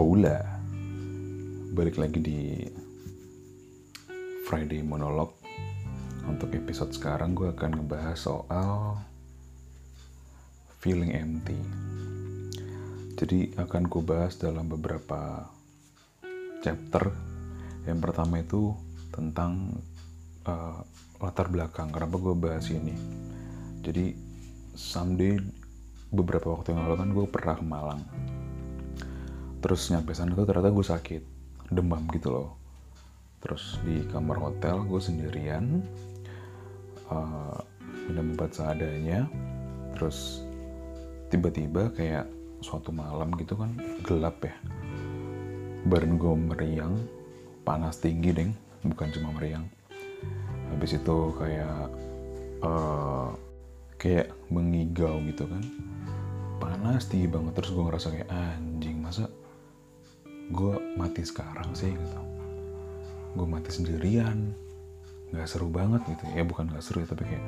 Hola Balik lagi di Friday Monolog Untuk episode sekarang gue akan ngebahas soal Feeling empty. Jadi akan gue bahas dalam beberapa chapter. Yang pertama itu tentang uh, latar belakang. Kenapa gue bahas ini? Jadi someday beberapa waktu yang lalu kan gue pernah ke Malang terus nyampe sana tuh ternyata gue sakit demam gitu loh. Terus di kamar hotel gue sendirian uh, minum obat seadanya. Terus tiba-tiba kayak suatu malam gitu kan gelap ya. Badan gue meriang panas tinggi deng. Bukan cuma meriang. Habis itu kayak uh, kayak mengigau gitu kan. Panas tinggi banget terus gue ngerasa kayak anjing masa gue mati sekarang sih gitu. Gue mati sendirian. Nggak seru banget gitu ya. Bukan nggak seru ya tapi kayak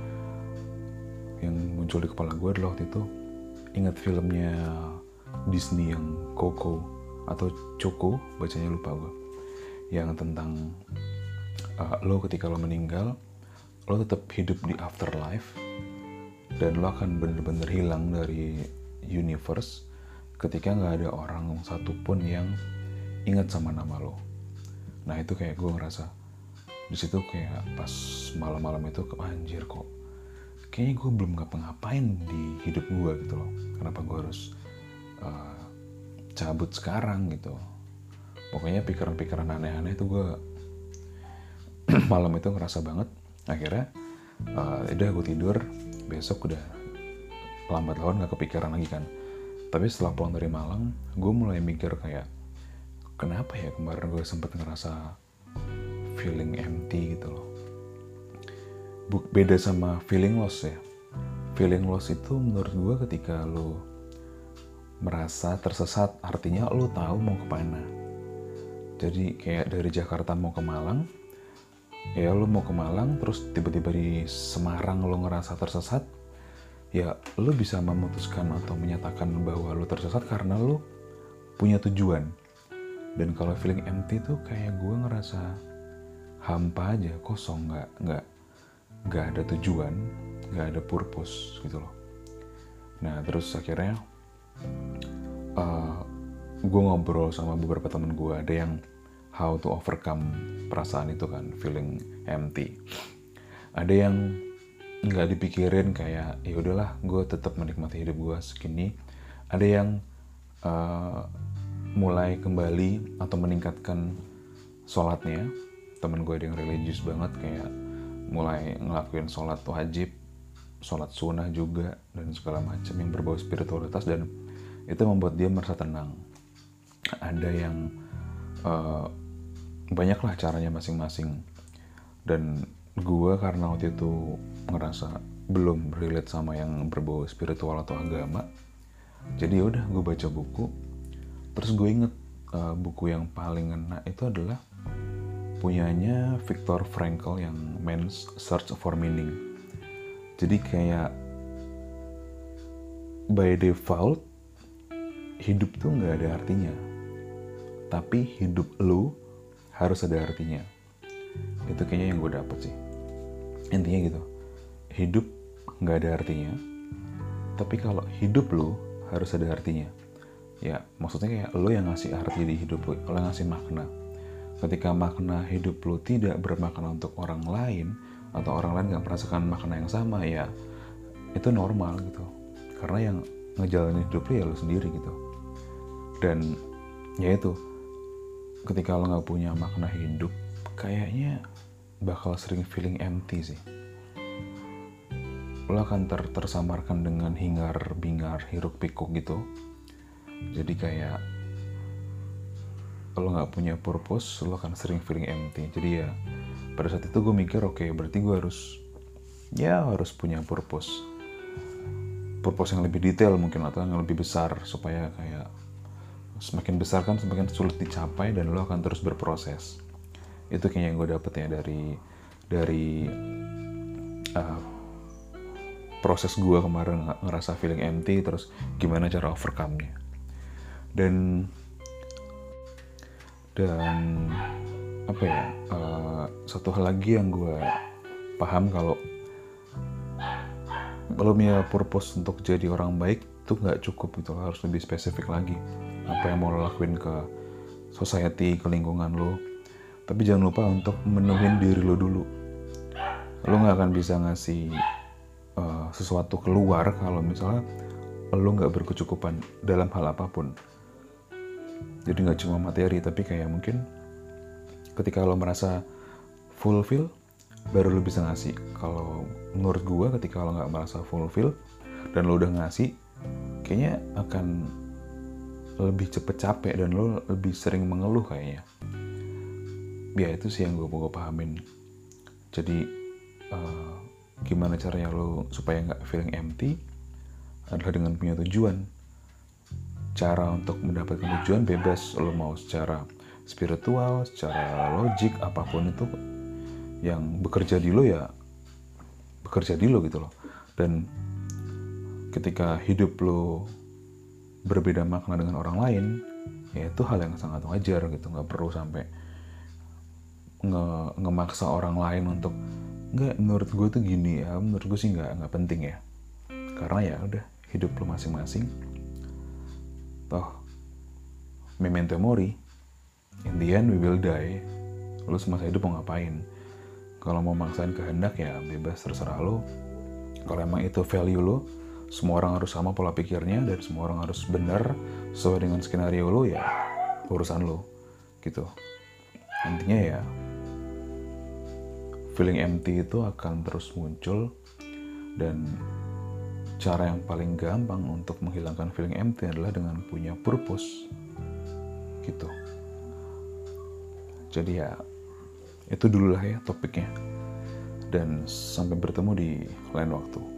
yang muncul di kepala gue adalah waktu itu ingat filmnya Disney yang Coco atau Choco? Bacanya lupa gue yang tentang uh, lo ketika lo meninggal lo tetap hidup di afterlife dan lo akan bener-bener hilang dari universe ketika nggak ada orang satupun yang ingat sama nama lo. Nah itu kayak gue ngerasa di situ kayak pas malam-malam itu anjir kok kayaknya gue belum ngapa-ngapain di hidup gue gitu loh. Kenapa gue harus uh, cabut sekarang gitu? Pokoknya pikiran-pikiran aneh-aneh itu gue malam itu ngerasa banget. Akhirnya uh, udah gue tidur besok udah lambat laun gak kepikiran lagi kan. Tapi setelah pulang dari Malang gue mulai mikir kayak kenapa ya kemarin gue sempet ngerasa feeling empty gitu loh. Beda sama feeling loss ya. Feeling loss itu menurut gue ketika lo merasa tersesat artinya lo tahu mau ke mana jadi kayak dari Jakarta mau ke Malang ya lo mau ke Malang terus tiba-tiba di Semarang lo ngerasa tersesat ya lo bisa memutuskan atau menyatakan bahwa lo tersesat karena lo punya tujuan dan kalau feeling empty tuh kayak gue ngerasa hampa aja kosong nggak nggak nggak ada tujuan nggak ada purpose gitu loh. Nah terus akhirnya uh, gue ngobrol sama beberapa temen gue ada yang how to overcome perasaan itu kan feeling empty. Ada yang nggak dipikirin kayak ya udahlah gue tetap menikmati hidup gue segini. Ada yang uh, mulai kembali atau meningkatkan sholatnya. Temen gue ada yang religius banget kayak mulai ngelakuin sholat wajib sholat sunnah juga dan segala macam yang berbau spiritualitas dan itu membuat dia merasa tenang. Ada yang uh, banyaklah caranya masing-masing. Dan gue karena waktu itu ngerasa belum relate sama yang berbau spiritual atau agama jadi ya udah gue baca buku terus gue inget uh, buku yang paling ngena itu adalah punyanya Viktor Frankl yang Man's Search for Meaning. Jadi kayak by default hidup tuh nggak ada artinya. Tapi hidup lu harus ada artinya. Itu kayaknya yang gue dapet sih. Intinya gitu hidup nggak ada artinya tapi kalau hidup lu harus ada artinya ya maksudnya kayak lo yang ngasih arti di hidup lo, lo yang ngasih makna. Ketika makna hidup lo tidak bermakna untuk orang lain atau orang lain nggak merasakan makna yang sama ya itu normal gitu. Karena yang ngejalanin hidup lo ya lo sendiri gitu. Dan ya itu ketika lo nggak punya makna hidup kayaknya bakal sering feeling empty sih. Lo akan ter tersamarkan dengan hingar bingar hiruk pikuk gitu jadi kayak kalau nggak punya purpose lo akan sering feeling empty. Jadi ya pada saat itu gue mikir oke okay, berarti gue harus ya harus punya purpose. Purpose yang lebih detail mungkin atau yang lebih besar supaya kayak semakin besar kan semakin sulit dicapai dan lo akan terus berproses. Itu kayaknya yang gue dapet ya dari dari uh, proses gue kemarin ngerasa feeling empty terus gimana cara overcome-nya dan dan apa ya uh, satu hal lagi yang gue paham kalau belum ya purpose untuk jadi orang baik itu nggak cukup itu harus lebih spesifik lagi. Apa yang mau lo lakuin ke society ke lingkungan lo. Tapi jangan lupa untuk menuhin diri lo dulu. Lo nggak akan bisa ngasih uh, sesuatu keluar kalau misalnya lo nggak berkecukupan dalam hal apa pun jadi nggak cuma materi tapi kayak mungkin ketika lo merasa fulfill baru lo bisa ngasih. Kalau menurut gue ketika lo nggak merasa fulfill dan lo udah ngasih kayaknya akan lebih cepet capek dan lo lebih sering mengeluh kayaknya. Ya itu sih yang gue mau pahamin. Jadi uh, gimana caranya lo supaya nggak feeling empty adalah dengan punya tujuan. Cara untuk mendapatkan tujuan bebas. Lo mau secara spiritual, secara logik, apa pun itu yang bekerja di lo ya bekerja di lo gitu loh. Dan ketika hidup lo berbeda makna dengan orang lain, ya itu hal yang sangat wajar gitu, nggak perlu sampai nge ngemaksa orang lain untuk nggak menurut gue tuh gini ya menurut gue sih nggak nggak penting ya. Karena ya udah hidup lo masing-masing toh memento mori. In the end we will die. Lo semasa hidup mau ngapain? Kalau mau maksain kehendak ya bebas terserah lo kalau emang itu value lo semua orang harus sama pola pikirnya dan semua orang harus benar sesuai dengan skenario lo ya urusan lo gitu. Intinya ya feeling empty itu akan terus muncul dan cara yang paling gampang untuk menghilangkan feeling empty adalah dengan punya purpose. Gitu. Jadi ya itu dulu lah ya topiknya. Dan sampai bertemu di lain waktu